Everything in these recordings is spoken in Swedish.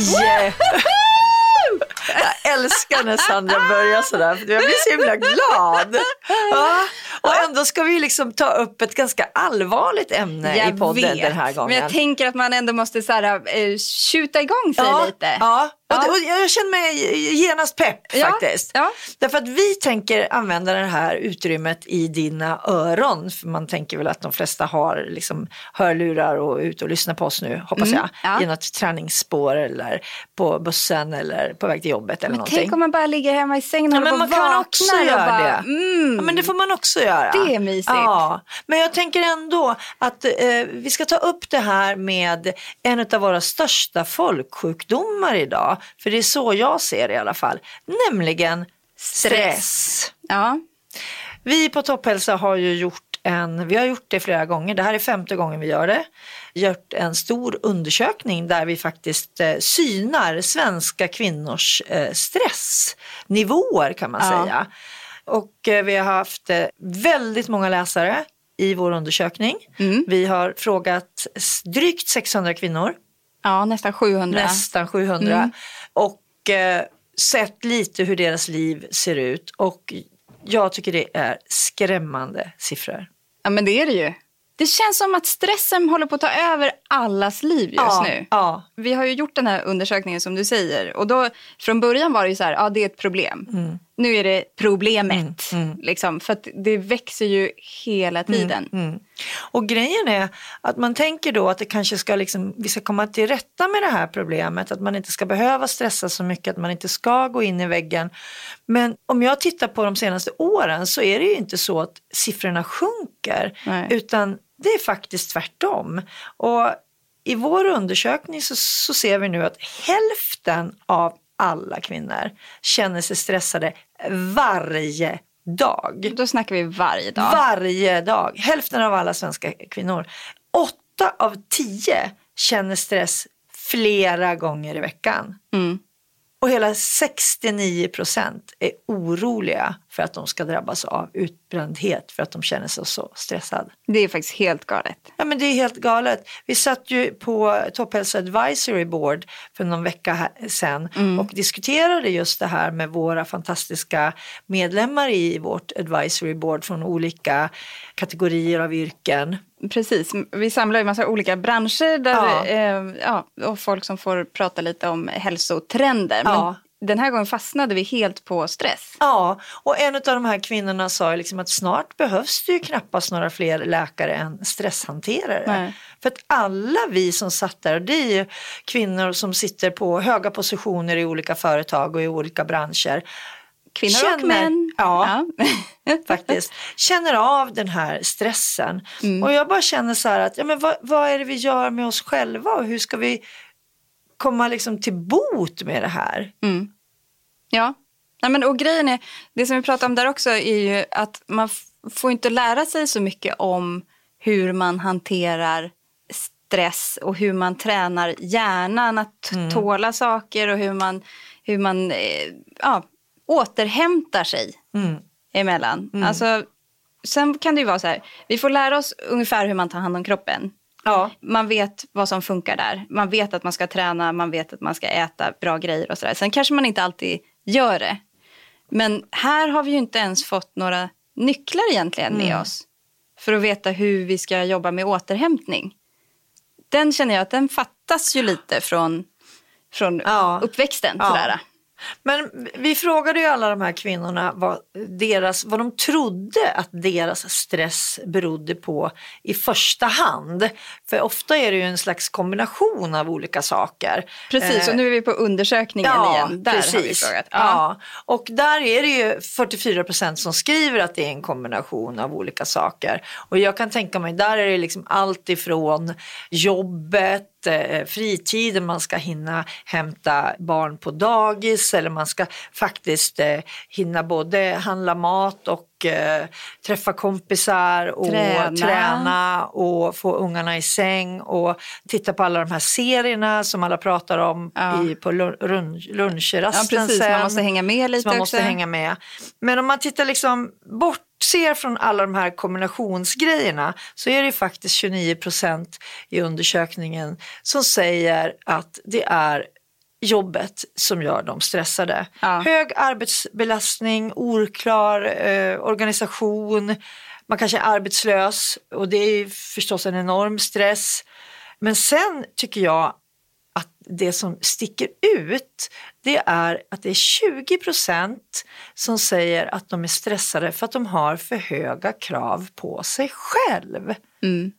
Yeah. Jag älskar när Sandra börjar sådär, för jag blir så himla glad. Ja. Och ändå ska vi liksom ta upp ett ganska allvarligt ämne Jag i podden vet, den här gången. Men jag tänker att man ändå måste så här, eh, skjuta igång sig ja, lite. Ja, Ja. och jag känner mig genast pepp faktiskt. ja. Därför att vi tänker använda det här utrymmet i dina öron. För man tänker väl att de flesta har liksom hörlurar och är ute och lyssnar på oss nu, hoppas jag. Mm, ja. I något träningsspår eller på bussen eller på väg till jobbet eller Men någonting. tänk om man bara ligger hemma i sängen och Ja, men man kan också göra bara, det. Mm, Ja, men det får man också göra. Det är mysigt. Ja, men jag tänker ändå att eh, vi ska ta upp det här med en av våra största folksjukdomar idag. För det är så jag ser det i alla fall. Nämligen stress. Ja. Vi på Topphälsa har ju gjort en, vi har gjort det flera gånger, det här är femte gången vi gör det. Gjort en stor undersökning där vi faktiskt eh, synar svenska kvinnors eh, stressnivåer kan man Ja. säga. Och eh, vi har haft väldigt många läsare i vår undersökning. Mm. Vi har frågat drygt 600 kvinnor, ja, nästan 700. nästan 700. Mm. Och eh, sett lite hur deras liv ser ut. Och jag tycker det är skrämmande siffror. Ja, men det är det ju. Det känns som att stressen håller på att ta över allas liv just ja, nu. Ja, Vi har ju gjort den här undersökningen som du säger. Och då, från början var det ju så här, ja det är ett problem. Mm. Nu är det problemet. Liksom, för att det växer ju hela tiden. Mm. Och grejen är att man tänker då att det kanske ska liksom, vi ska komma till rätta med det här problemet, att man inte ska behöva stressa så mycket, att man inte ska gå in i väggen. Men om jag tittar på de senaste åren så är det ju inte så att siffrorna sjunker, Nej. utan det är faktiskt tvärtom. Och i vår undersökning så, så ser vi nu att hälften av alla kvinnor känner sig stressade varje dag. Då snackar vi varje dag. Varje dag. Hälften av alla svenska kvinnor. Åtta av tio känner stress flera gånger i veckan. Mm. Och hela 69 procent är oroliga för att de ska drabbas av utbrändhet för att de känner sig så stressade. Det är faktiskt helt galet. Ja men det är helt galet. Vi satt ju på Topphälsa Advisory Board för någon vecka sedan och diskuterade just det här med våra fantastiska medlemmar i vårt Advisory Board från olika kategorier av yrken. Precis, vi samlar ju massa olika branscher där, Ja. eh, ja, och folk som får prata lite om hälsotrender. Ja. Den här gången fastnade vi helt på stress. Ja, och en av de här kvinnorna sa liksom att snart behövs det ju knappast några fler läkare än stresshanterare. Nej. För att alla vi som satt där, och det är ju kvinnor som sitter på höga positioner i olika företag och i olika branscher. Kvinnor och Känner- män. Ja. faktiskt, känner av den här stressen. Och jag bara känner så här att, ja, men vad, vad är det vi gör med oss själva och hur ska vi komma liksom till bot med det här? Mm. Ja, Nej, men, och grejen är, det som vi pratar om där också är ju att man får inte lära sig så mycket om hur man hanterar stress och hur man tränar hjärnan att tåla saker och hur man, hur man eh, ja, återhämtar sig Mm. emellan. Alltså, sen kan det ju vara så här, vi får lära oss ungefär hur man tar hand om kroppen. Ja, Man vet vad som funkar där. Man vet att man ska träna, man vet att man ska äta bra grejer och sådär. Sen kanske man inte alltid gör det. Men här har vi ju inte ens fått några nycklar egentligen med oss. För att veta hur vi ska jobba med återhämtning. Den känner jag att den fattas ju lite från, från Ja. uppväxten. Ja. Sådär. Men vi frågade ju alla de här kvinnorna vad, deras, vad de trodde att deras stress berodde på i första hand. För ofta är det ju en slags kombination av olika saker. Precis, och nu är vi på undersökningen ja, igen. Där precis. har vi frågat. Ja. ja. Och där är det ju 44 procent som skriver att det är en kombination av olika saker. Och jag kan tänka mig, där är det liksom allt ifrån jobbet, eh, fritiden, man ska hinna hämta barn på dagis eller man ska faktiskt eh, hinna både handla mat och eh, träffa kompisar och Träna. träna. och få ungarna i säng och titta på alla de här serierna som alla pratar om Ja. i, på lun- run- Ja, lunchrasten precis. sen. Man måste hänga med lite Så man måste också. hänga med. Men om man tittar liksom bortser från alla de här kombinationsgrejerna så är det faktiskt 29 procent i undersökningen som säger att det är jobbet som gör dem stressade. Ja. Hög arbetsbelastning, oklar eh, organisation, man kanske är arbetslös och det är förstås en enorm stress. Men sen tycker jag att det som sticker ut det är att det är 20 procent som säger att de är stressade för att de har för höga krav på sig själv. Mm.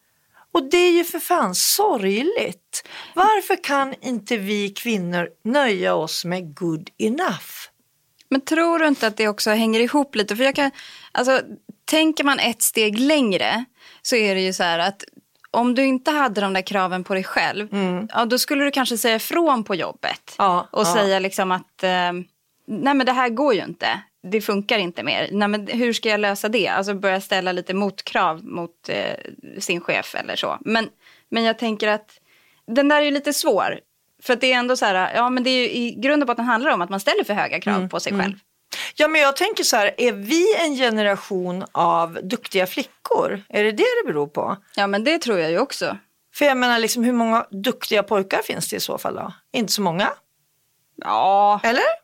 Och det är ju för fan sorgligt. Varför kan inte vi kvinnor nöja oss med good enough? Men tror du inte att det också hänger ihop lite? För jag kan, alltså, tänker man ett steg längre så är det ju så här att om du inte hade de där kraven på dig själv, ja, då skulle du kanske säga ifrån på jobbet. Ja, och ja. säga liksom att eh, nej men det här går ju inte. Det funkar inte mer. Nej, men hur ska jag lösa det? Alltså börja ställa lite motkrav mot eh, sin chef eller så. Men, men jag tänker att den där är lite svår. För att det är ändå så här, ja men det är ju i grund och botten handlar om att man ställer för höga krav på sig själv. Ja, men jag tänker så här, är vi en generation av duktiga flickor? Är det det det beror på? Ja men det tror jag ju också. För jag menar, liksom, hur många duktiga pojkar finns det i så fall då? Inte så många, Ja, eller?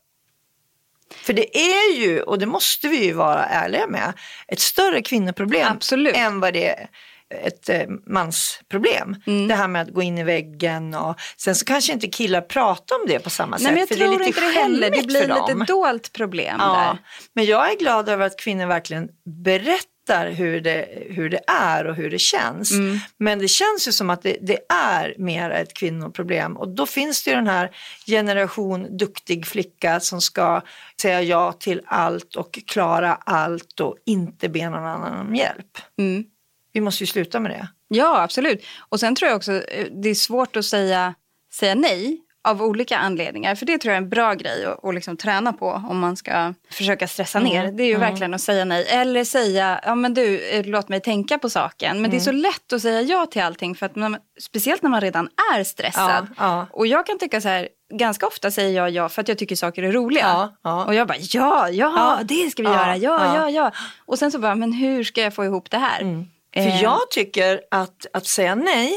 För det är ju, och det måste vi ju vara ärliga med, ett större kvinnoproblem Absolut. än vad det är ett eh, mansproblem. Mm. Det här med att gå in i väggen och sen så kanske inte killar pratar om det på samma Nej, sätt. men jag för tror det är lite inte det heller. Det blir lite dolt problem Ja, där. men jag är glad över att kvinnor verkligen berättar hur det, hur det är och hur det känns. Mm. Men det känns ju som att det, det är mer ett kvinnoproblem och då finns det ju den här generation duktig flicka som ska säga ja till allt och klara allt och inte be någon annan om hjälp. Mm. Vi måste ju sluta med det. Ja, absolut. Och sen tror jag också eh, det är svårt att säga, säga nej av olika anledningar. För det tror jag är en bra grej att, att liksom träna på om man ska försöka stressa ner. Det är ju verkligen att säga nej. Eller säga, ja men du, eh, låt mig tänka på saken. Men det är så lätt att säga ja till allting. För att man, speciellt när man redan är stressad. Ja, ja. Och jag kan tycka så här, ganska ofta säger jag ja för att jag tycker saker är roliga. Ja, ja. Och jag bara, ja, ja, det ska vi göra, ja, ja. ja, ja. Och sen så bara, men hur ska jag få ihop det här? För Eh, jag tycker att, att säga nej,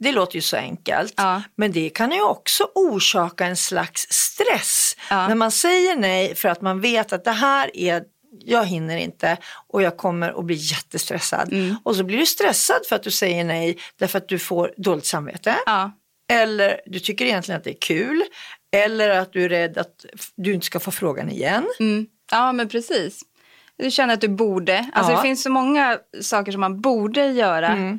det låter ju så enkelt. Ja. Men det kan ju också orsaka en slags stress. Ja. När man säger nej för att man vet att det här är jag hinner inte och jag kommer att bli jättestressad. Mm. Och så blir du stressad för att du säger nej därför att du får dåligt samvete. Ja, Eller du tycker egentligen att det är kul. Eller att du är rädd att du inte ska få frågan igen. Mm. Ja, men precis. Du känner att du borde. Alltså, Ja. Det finns så många saker som man borde göra. Mm.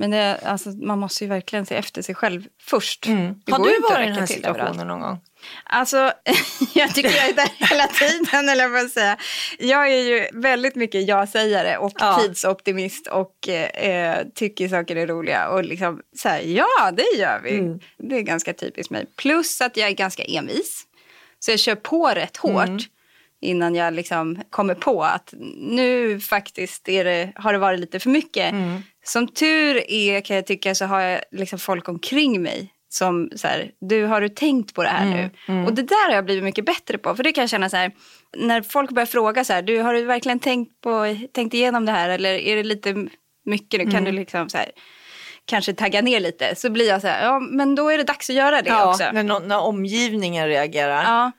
Men det, alltså, man måste ju verkligen se efter sig själv först. Mm. Har du varit i den här situationen någon gång? Alltså, jag tycker jag är där hela tiden, eller vad säga. Jag är ju väldigt mycket ja-sägare och Ja. tidsoptimist och eh, tycker saker är roliga. Och liksom så här, ja, det gör vi. Mm. Det är ganska typiskt mig. Plus att jag är ganska envis. Så jag kör på rätt hårt Mm. Innan jag liksom kommer på att nu faktiskt det, har det varit lite för mycket. Mm. Som tur är kan jag tycka så har jag liksom folk omkring mig som så här, du har du tänkt på det här Mm, nu? Och det där har jag blivit mycket bättre på. För det kan jag känna så här, när folk börjar fråga så här, du har du verkligen tänkt, på, tänkt igenom det här eller är det lite mycket nu? Kan Mm. du liksom så här, kanske tagga ner lite? Så blir jag så här, ja men då är det dags att göra det Ja, också. när, när omgivningen reagerar. Ja,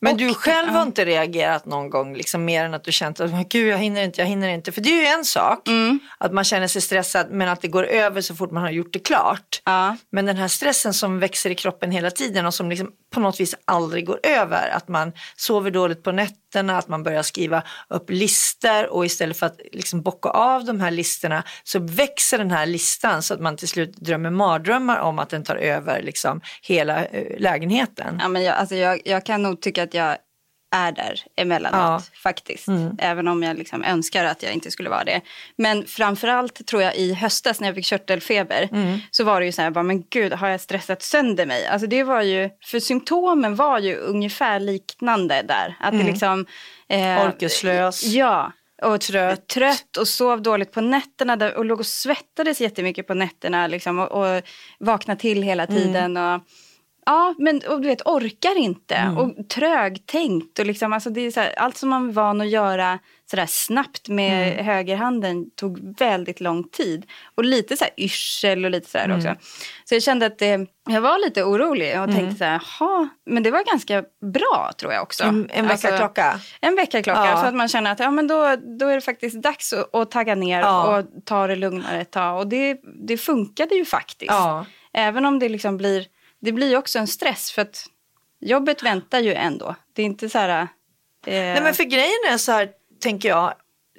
Men Och- du själv har inte reagerat någon gång, liksom, mer än att du känt att gud jag hinner inte, jag hinner inte. För det är ju en sak, Mm. att man känner sig stressad men att det går över så fort man har gjort det klart. Ja. Men den här stressen som växer i kroppen hela tiden och som liksom på något vis aldrig går över. Att man sover dåligt på nätterna, att man börjar skriva upp listor och istället för att liksom bocka av de här listorna så växer den här listan så att man till slut drömmer mardrömmar om att den tar över liksom hela eh, lägenheten. Ja, men jag, alltså jag, jag kan nog tycka att jag är där emellanåt faktiskt. Även om jag liksom önskar att jag inte skulle vara det. Men framförallt tror jag i höstas när jag fick körtelfeber så var det ju så här, bara, men gud har jag stressat sönder mig? Alltså det var ju, för symptomen var ju ungefär liknande där. Att det liksom... Eh, Orkeslös. Ja. Och trött. trött och sov dåligt på nätterna och låg och svettades jättemycket på nätterna liksom, och, och vaknade till hela tiden. Och, ja, men och du vet, orkar inte och trögtänkt. Och liksom, alltså, det är här, allt som man var van att göra så där snabbt med högerhanden tog väldigt lång tid. Och lite så här yrsel och lite så här också. Så jag kände att det, jag var lite orolig och tänkte så här, jaha, men det var ganska bra tror jag också. En, en Alltså, väckarklocka. en väckarklocka, Ja. så att man känner att ja, men då, då är det faktiskt dags att, att tagga ner Ja. och ta det lugnare ett tag. Och det, det funkade ju faktiskt. Ja. Även om det liksom blir, det blir också en stress för att jobbet väntar ju ändå. Det är inte så här... Eh, Nej men för grejen är så här, tänker jag,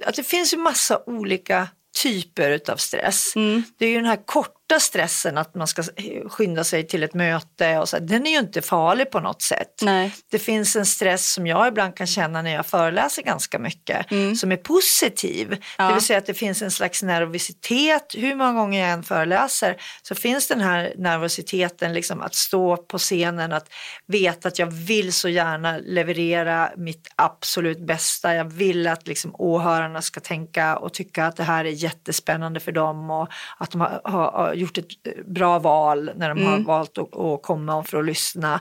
att det finns ju massa olika typer utav stress. Mm. Det är ju den här korta stressen att man ska skynda sig till ett möte och så. Den är ju inte farlig på något sätt. Nej. Det finns en stress som jag ibland kan känna när jag föreläser ganska mycket som är positiv. Mm. Ja. Det vill säga att det finns en slags nervositet. Hur många gånger jag än föreläser så finns den här nervositeten liksom att stå på scenen, att veta att jag vill så gärna leverera mitt absolut bästa. Jag vill att liksom åhörarna ska tänka och tycka att det här är jättespännande för dem och att de har, har gjort ett bra val när de har valt att, att komma för att lyssna.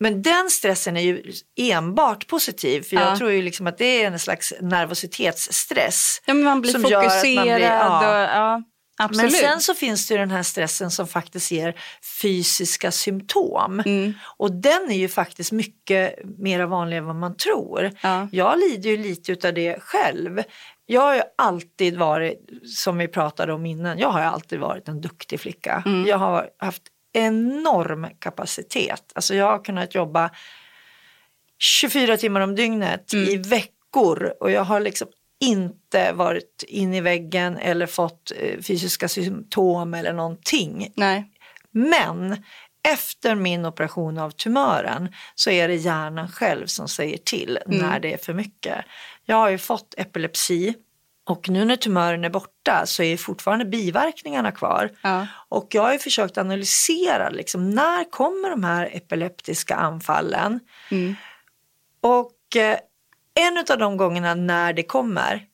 Men den stressen är ju enbart positiv för Ja. jag tror ju liksom att det är en slags nervositetsstress. ja, man blir som gör att man fokuserad. blir- ja. och, ja, absolut. Men sen så finns det ju den här stressen som faktiskt ger fysiska symptom. Mm. Och den är ju faktiskt mycket mer vanlig än vad man tror. Ja. Jag lider ju lite av det själv. Jag har ju alltid varit, som vi pratade om innan, jag har alltid varit en duktig flicka. Mm. Jag har haft enorm kapacitet. Alltså jag har kunnat jobba 24 timmar om dygnet Mm. i veckor och jag har liksom inte varit in i väggen eller fått eh, fysiska symptom eller någonting. Nej. Men efter min operation av tumören så är det hjärnan själv som säger till när det är för mycket. Jag har ju fått epilepsi och nu när tumören är borta så är fortfarande biverkningarna kvar. Ja. Och jag har ju försökt analysera liksom, när kommer de här epileptiska anfallen? Och eh, en av de gångerna när det kommer,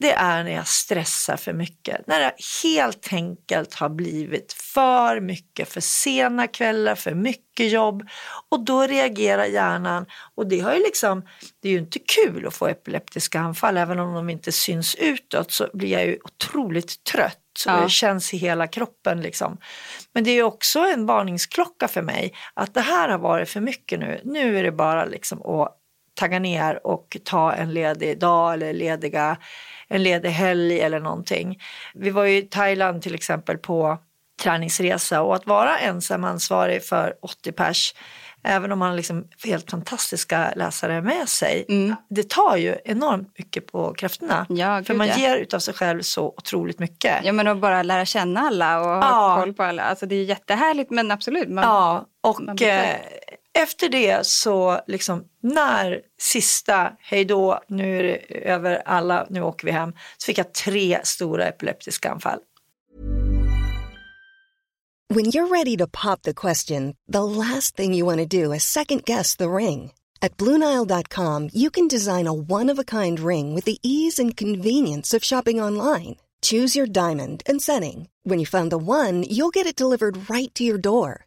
det är när jag stressar för mycket. När det helt enkelt har blivit för mycket, för sena kvällar, för mycket jobb. Och då reagerar hjärnan. Och det, har ju liksom, det är ju inte kul att få epileptiska anfall. Även om de inte syns utåt så blir jag ju otroligt trött. Så Ja. det känns i hela kroppen liksom. Men det är också en varningsklocka för mig. Att det här har varit för mycket nu. Nu är det bara liksom att tagga ner och ta en ledig dag eller lediga, en ledig helg eller någonting. Vi var ju i Thailand till exempel på träningsresa och att vara ensam ansvarig för 80 pers Även om man har liksom helt fantastiska läsare med sig. Det tar ju enormt mycket på krafterna. Mm. Ja, för man ja. ger utav sig själv så otroligt mycket. Ja, men att bara lära känna alla och ha Ja. koll på alla. Alltså, det är jättehärligt, men absolut. Man, Ja, man och eh, själv efter det så liksom när sista hej då, nu är det över alla, nu åker vi hem, så fick jag tre stora epileptiska anfall. When you're ready to pop the question, the last thing you want to do is second guess the ring. At Bluenile.com, you can design a one of a kind ring with the ease and convenience of shopping online. Choose your diamond and setting. When you find the one, you'll get it delivered right to your door.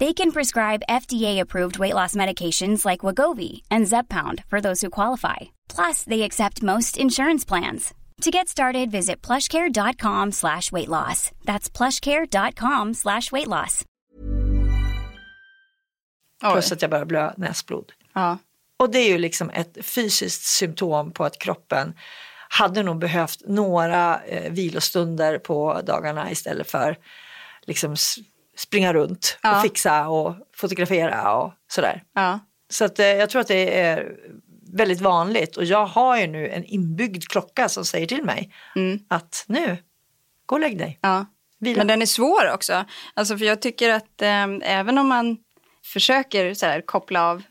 They can prescribe FDA-approved weight loss medications like Wagovi and Zepbound for those who qualify. Plus, they accept most insurance plans. To get started, visit plushcare.com slash weight loss. That's plushcare.com slash weight loss. Plus att jag börjar blöda näsblod. Ja. Och det är ju liksom ett fysiskt symptom på att kroppen hade nog behövt några eh, vilostunder på dagarna istället för liksom springa runt Ja. och fixa och fotografera och sådär. Ja. Så att, eh, jag tror att det är väldigt vanligt och jag har ju nu en inbyggd klocka som säger till mig att nu, gå och lägg dig. Ja. Vila. Men den är svår också. Alltså för jag tycker att eh, även om man försöker så här, koppla av.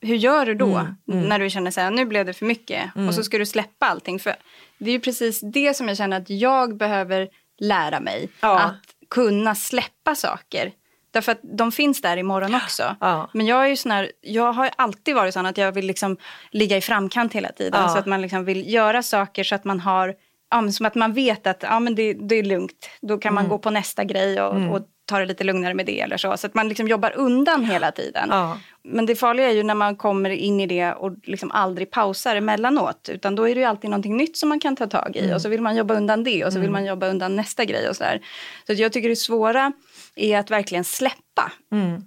Hur gör du då Mm, när du känner så här, nu blev det för mycket och så ska du släppa allting. För det är ju precis det som jag känner att jag behöver lära mig. Ja. Att kunna släppa saker. Därför att de finns där imorgon också. Ja. Men jag är ju sån här, jag har alltid varit sån att jag vill liksom ligga i framkant hela tiden. Ja. Så att man liksom vill göra saker så att man har, ja, som att man vet att ja, men det, det är lugnt. Då kan Mm. man gå på nästa grej och, och ta det lite lugnare med det eller så. Så att man liksom jobbar undan hela tiden. Ja. Men det farliga är ju när man kommer in i det och liksom aldrig pausar emellanåt. Utan då är det alltid någonting nytt som man kan ta tag i. Mm. Och så vill man jobba undan det och så vill man jobba undan nästa grej och så där. Så jag tycker det svåra är att verkligen släppa. Mm.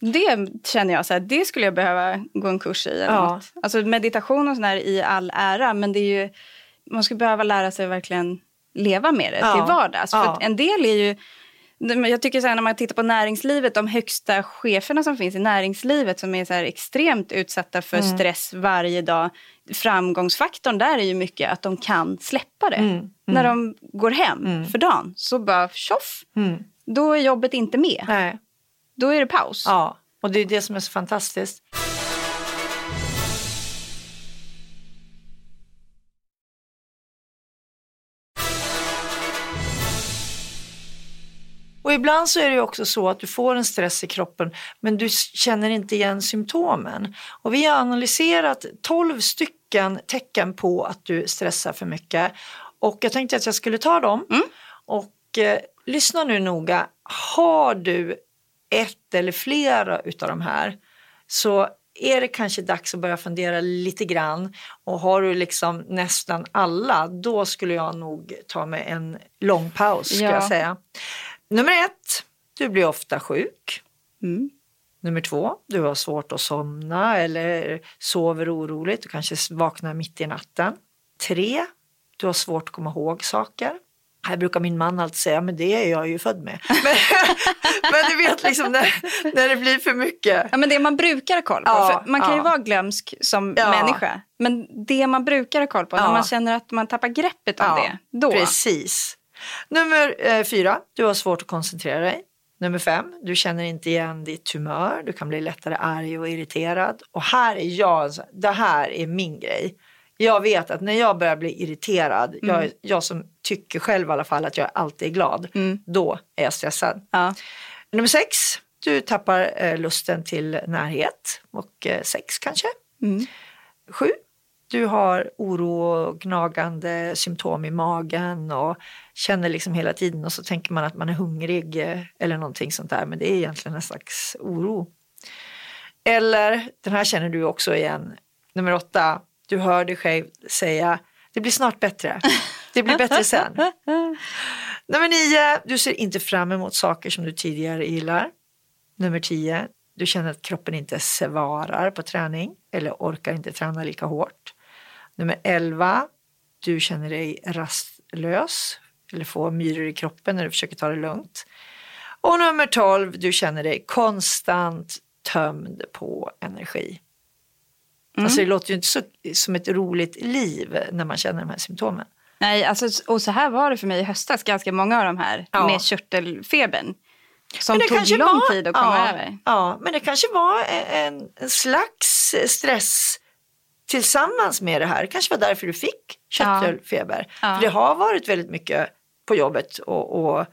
Det känner jag så här, det skulle jag behöva gå en kurs i. Eller Ja. något. Alltså meditation och sådär i all ära, men det är ju, man skulle behöva lära sig verkligen leva med det Ja. till vardags. För Ja. att en del är ju, jag tycker så här, när man tittar på näringslivet, de högsta cheferna som finns i näringslivet som är så extremt utsatta för Mm. stress varje dag. Framgångsfaktorn där är ju mycket att de kan släppa det. Mm. När de går hem för dagen så bara tjoff, Mm. då är jobbet inte med. Nej. Då är det paus. Ja, och det är det som är så fantastiskt. Ibland så är det också så att du får en stress i kroppen men du känner inte igen symptomen. Och vi har analyserat 12 stycken tecken på att du stressar för mycket. Och jag tänkte att jag skulle ta dem. Och eh, lyssna nu noga. Har du ett eller flera utav de här så är det kanske dags att börja fundera lite grann. Och har du liksom nästan alla, då skulle jag nog ta mig en lång paus. Ska Ja. jag säga. Nummer ett, du blir ofta sjuk. Mm. Nummer två, du har svårt att somna eller sover oroligt. Du kanske vaknar mitt i natten. Tre, du har svårt att komma ihåg saker. Här brukar min man alltid säga, men det är jag ju född med. Men, men du vet liksom när, när det blir för mycket. Ja, men det man brukar ha koll på. Ja, man kan ju ja. vara glömsk som Ja. människa. Men det man brukar ha koll på, när man känner att man tappar greppet om det. Då. Precis. Nummer eh, fyra, du har svårt att koncentrera dig. Nummer fem, du känner inte igen ditt humör. Du kan bli lättare arg och irriterad. Och här är jag, det här är min grej. Jag vet att när jag börjar bli irriterad, jag, jag som tycker själv i alla fall att jag alltid är glad, då är jag stressad. Ja. Nummer sex, du tappar eh, lusten till närhet och eh, sex kanske. Sju, du har oro och gnagande symptom i magen och känner liksom hela tiden och så tänker man att man är hungrig eh, eller någonting sånt där men det är egentligen en slags oro. Eller, den här känner du också igen, nummer åtta, du hör dig själv säga det blir snart bättre, det blir bättre sen. Nummer nio, du ser inte fram emot saker som du tidigare gillar. Nummer 10. Du känner att kroppen inte svarar på träning eller orkar inte träna lika hårt. Nummer 11. Du känner dig rastlös eller får myror i kroppen när du försöker ta det lugnt. Och nummer 12. Du känner dig konstant tömd på energi. Alltså det låter ju inte så, som ett roligt liv när man känner de här symptomen. Nej, alltså, och så här var det för mig i höstas, ganska många av de här Ja. med körtelfebern. Som tog lång var- tid att komma ja, över. Ja, men det kanske var en, en slags stress tillsammans med det här. Kanske var därför du fick körtelfeber. Ja. För det har varit väldigt mycket på jobbet och, och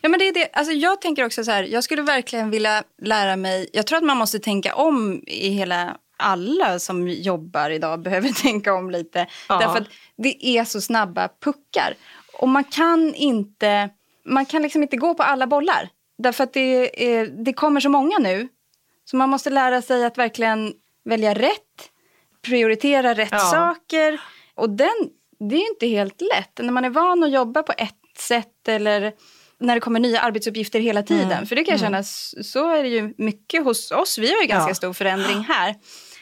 Ja, men det är det. Alltså, jag tänker också så här, jag skulle verkligen vilja lära mig, jag tror att man måste tänka om i hela, alla som jobbar idag behöver tänka om lite. Ja. Därför att det är så snabba puckar. Och man kan inte, man kan liksom inte gå på alla bollar. Därför att det, är, det kommer så många nu. Så man måste lära sig att verkligen välja rätt, prioritera rätt Ja. saker. Och den, det är ju inte helt lätt. När man är van att jobba på ett sätt eller när det kommer nya arbetsuppgifter hela tiden. Mm. För det kan jag känna, s- så är det ju mycket hos oss. Vi har ju ganska Ja. stor förändring här.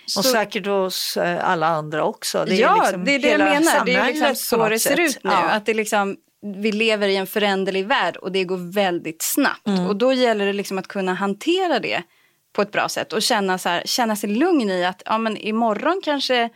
Och Så- säkert hos eh, alla andra också. Det ja, liksom det är det jag menar. Det är liksom så det ser ut nu. Ja. Att det liksom, vi lever i en föränderlig värld och det går väldigt snabbt. Mm. Och då gäller det liksom att kunna hantera det på ett bra sätt och känna, så här, känna sig lugn i att ja, men imorgon kanske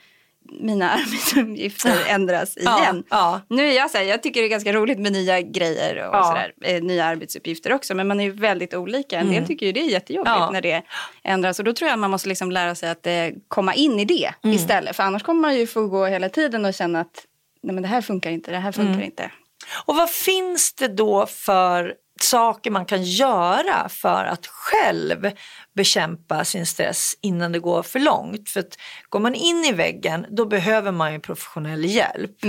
mina arbetsuppgifter ändras Ja, igen. ja. Nu är jag så här, jag tycker det är ganska roligt med nya grejer och Ja. sådär, eh, nya arbetsuppgifter också. Men man är ju väldigt olika. En del tycker ju det är jättejobbigt Mm. Ja. när det ändras. Och då tror jag man måste liksom lära sig att eh, komma in i det Mm. istället. För annars kommer man ju få gå hela tiden och känna att nej men det här funkar inte, det här funkar Mm. inte. Och vad finns det då för saker man kan göra för att själv bekämpa sin stress innan det går för långt? För att går man in i väggen då behöver man ju professionell hjälp.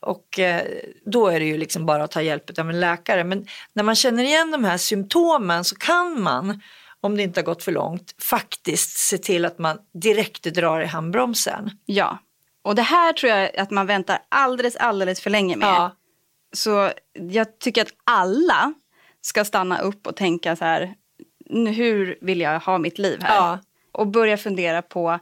Och eh, då är det ju liksom bara att ta hjälp av en läkare. Men när man känner igen de här symptomen så kan man om det inte har gått för långt, faktiskt se till att man direkt drar i handbromsen. Ja. Och det här tror jag att man väntar alldeles, alldeles för länge med. Ja. Så jag tycker att alla ska stanna upp och tänka så här, "Nu, hur vill jag ha mitt liv här? Ja. Och börja fundera på,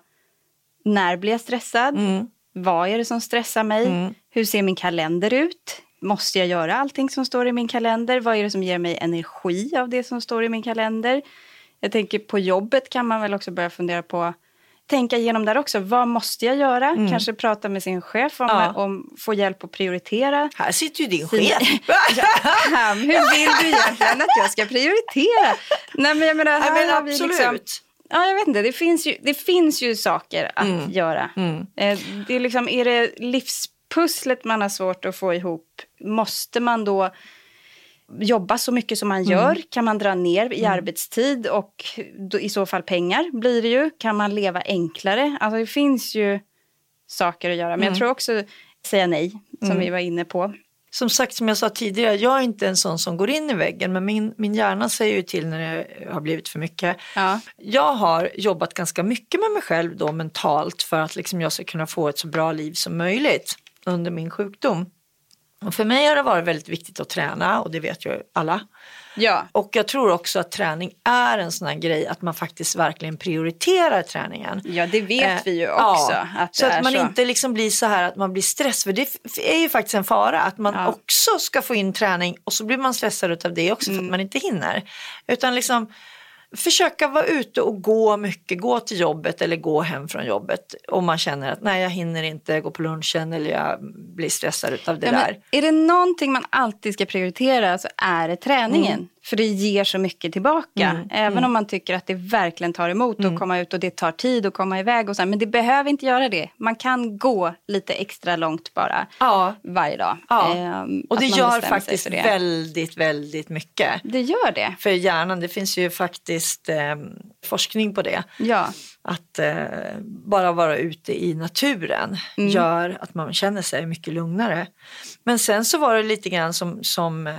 när blir jag stressad? Mm. Vad är det som stressar mig? Hur ser min kalender ut? Måste jag göra allting som står i min kalender? Vad är det som ger mig energi av det som står i min kalender? Jag tänker på jobbet kan man väl också börja fundera på. Tänka igenom där också. Vad måste jag göra? Kanske prata med sin chef om, Mm. Ja. om få hjälp att prioritera. Här sitter ju din chef. Pam, hur vill du egentligen att jag ska prioritera? Nej, men jag menar, Ja, här men har vi liksom, ja, jag vet inte. Det finns ju, det finns ju saker att Mm. göra. Eh, det är, liksom, är det livspusslet man har svårt att få ihop, måste man då jobba så mycket som man gör? Kan man dra ner i arbetstid och då, i så fall pengar blir det ju? Kan man leva enklare? Alltså det finns ju saker att göra. Men jag tror också säga nej, som vi var inne på. Som sagt, som jag sa tidigare, jag är inte en sån som går in i väggen, men min, min hjärna säger ju till när det har blivit för mycket. Ja. Jag har jobbat ganska mycket med mig själv då mentalt för att liksom jag ska kunna få ett så bra liv som möjligt under min sjukdom. Och för mig har det varit väldigt viktigt att träna och det vet ju alla. Ja. Och jag tror också att träning är en sån här grej att man faktiskt verkligen prioriterar träningen. Ja, det vet Eh, vi ju ja, också. att så att man så. inte liksom blir så här att man blir stress. För det är ju faktiskt en fara att man Ja. också ska få in träning och så blir man stressad av det också Mm. för att man inte hinner. Utan liksom försöka vara ute och gå mycket, gå till jobbet eller gå hem från jobbet. Om man känner att nej jag hinner inte gå på lunchen eller jag blir stressad av det Ja, där. är det någonting man alltid ska prioritera så är det träningen. Mm. För det ger så mycket tillbaka. Även om man tycker att det verkligen tar emot Mm. att komma ut och det tar tid att komma iväg. Och så, men det behöver inte göra det. Man kan gå lite extra långt bara Ja. varje dag. Ja. Ehm, Och det gör faktiskt det. väldigt, väldigt mycket. Det gör det. För hjärnan, det finns ju faktiskt eh, forskning på det. Ja. Att eh, bara vara ute i naturen Mm. gör att man känner sig mycket lugnare. Men sen så var det lite grann som, som eh,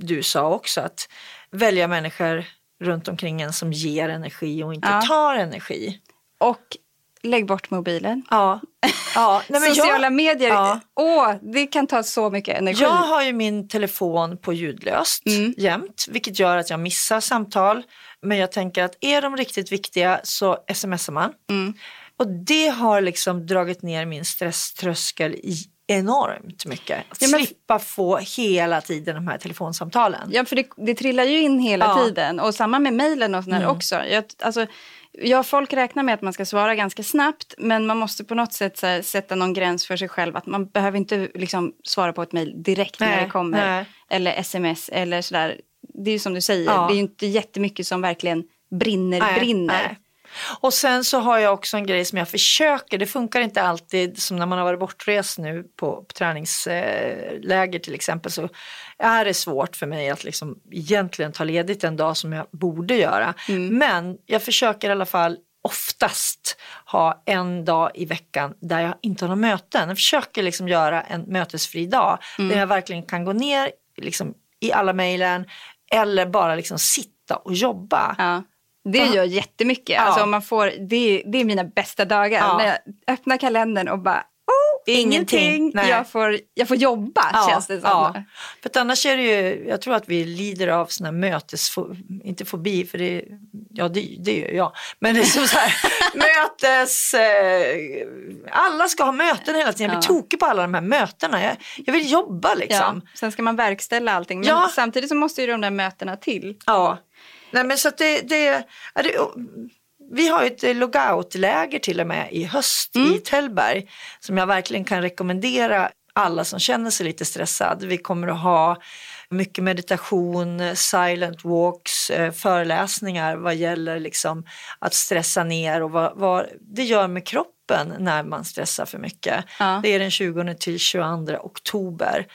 du sa också, att välja människor runt omkring en som ger energi och inte Ja. tar energi. Och lägg bort mobilen. Ja. ja. Nej, men Sociala jag, medier, Ja. åh, det kan ta så mycket energi. Jag har ju min telefon på ljudlöst Mm. jämt, vilket gör att jag missar samtal. Men jag tänker att är de riktigt viktiga så smsar man. Mm. Och det har liksom dragit ner min stresströskel i enormt mycket. Att Ja, men- slippa få hela tiden de här telefonsamtalen. Ja, för det, det trillar ju in hela Ja. tiden. Och samma med mejlen och sådär också. Jag, alltså, ja, folk räknar med att man ska svara ganska snabbt. Men man måste på något sätt här, sätta någon gräns för sig själv. Att man behöver inte liksom, svara på ett mejl direkt när Nej, det kommer. nej. Eller sms eller sådär. Det är ju som du säger, Ja. det är ju inte jättemycket som verkligen brinner, Nej, brinner. Och sen så har jag också en grej som jag försöker, det funkar inte alltid som när man har varit bortrest nu på, på träningsläger till exempel så är det svårt för mig att liksom egentligen ta ledigt en dag som jag borde göra. Mm. Men jag försöker i alla fall oftast ha en dag i veckan där jag inte har några möten. Jag försöker liksom göra en mötesfri dag mm. där jag verkligen kan gå ner liksom, i alla mejlen eller bara liksom sitta och jobba. Ja. Det gör jättemycket. Ja. Alltså, man får, det, det är mina bästa dagar. Ja. När jag öppnar kalendern och bara ingenting. Jag får, jag får jobba ja, känns det som. Ja. För annars är det ju, jag tror att vi lider av såna här mötes, inte fobi, för det, ja det, det gör jag. Men det är som så här, mötes, eh, alla ska ha möten hela tiden. Jag blir ja. tokig på alla de här mötena. Jag, jag vill jobba liksom. Sen ska man verkställa allting. Men samtidigt så måste ju de där mötena till. Ja. Nej men så att det, det, det vi har ett logoutläger till och med i höst mm. i Tällberg som jag verkligen kan rekommendera alla som känner sig lite stressad. Vi kommer att ha mycket meditation, silent walks, eh, föreläsningar vad gäller liksom att stressa ner och vad, vad det gör med kroppen när man stressar för mycket. Ja. Det är den 20 till 22 oktober.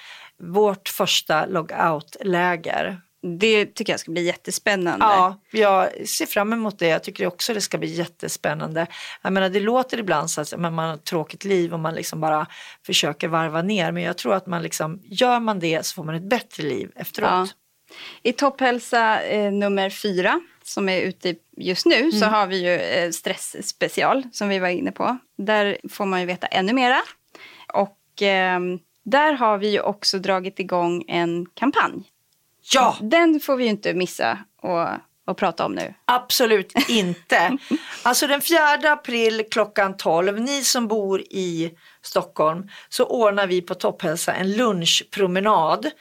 Vårt första logout-läger det tycker jag ska bli jättespännande. Ja, jag ser fram emot det. Jag tycker också det ska bli jättespännande. Jag menar, det låter ibland så att man har ett tråkigt liv och man liksom bara försöker varva ner. Men jag tror att man liksom, gör man det så får man ett bättre liv efteråt. Ja. I Topphälsa eh, nummer fyra som är ute just nu mm. så har vi ju eh, stressspecial som vi var inne på. Där får man ju veta ännu mera. Och eh, där har vi ju också dragit igång en kampanj Ja! Den får vi ju inte missa och, och prata om nu. Absolut inte. alltså den 4 april klockan 12, ni som bor i Stockholm, så ordnar vi på Topphälsa en lunchpromenad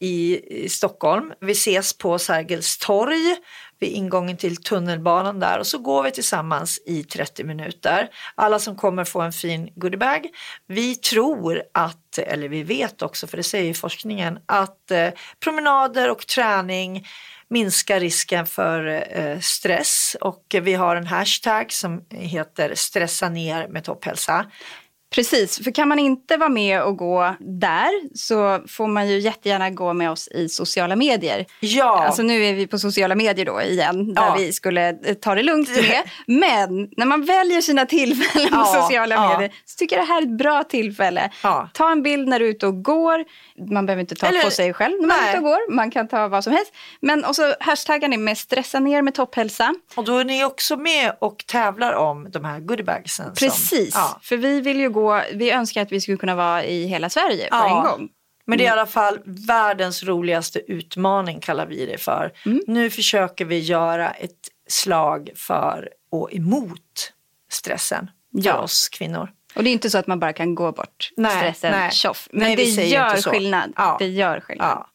i, i Stockholm. Vi ses på Sergels torg vid ingången till tunnelbanan där och så går vi tillsammans i 30 minuter. Alla som kommer får en fin goodiebag. Vi tror att, eller vi vet också, för det säger forskningen, att eh, promenader och träning minskar risken för eh, stress och vi har en hashtag som heter stressa ner med topphälsa. Precis, för kan man inte vara med och gå där så får man ju jättegärna gå med oss i sociala medier. Ja. Alltså nu är vi på sociala medier då igen, där ja. vi skulle eh, ta det lugnt med. Men när man väljer sina tillfällen ja. på sociala ja. medier så tycker jag det här är ett bra tillfälle. Ta en bild när du är ute och går. Man behöver inte ta Eller, på sig själv när man är ute och går. Man kan ta vad som helst. Men också hashtaggar ni med stressa ner med topphälsa. Och då är ni också med och tävlar om de här goodiebagsen. Precis, som, för vi vill ju gå gå, vi önskar att vi skulle kunna vara i hela Sverige på ja. en gång. Men det är i alla fall världens roligaste utmaning kallar vi det för. Mm. Nu försöker vi göra ett slag för och emot stressen för ja. oss kvinnor. Och det är inte så att man bara kan gå bort nej, stressen nej. tjoff. Men nej, det, gör skillnad. Ja. det gör skillnad. Ja.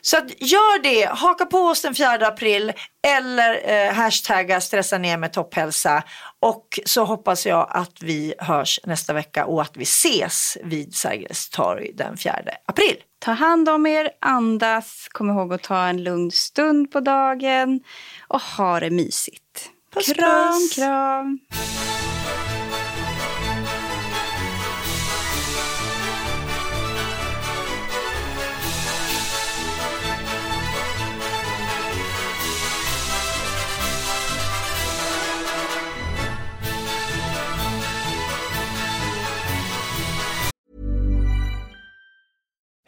Så gör det, haka på oss den 4 april eller eh, hashtagga stressa ner med topphälsa. Och så hoppas jag att vi hörs nästa vecka och att vi ses vid Sergels torg den 4 april. Ta hand om er, andas, kom ihåg att ta en lugn stund på dagen och ha det mysigt. Puss, kram, puss. kram.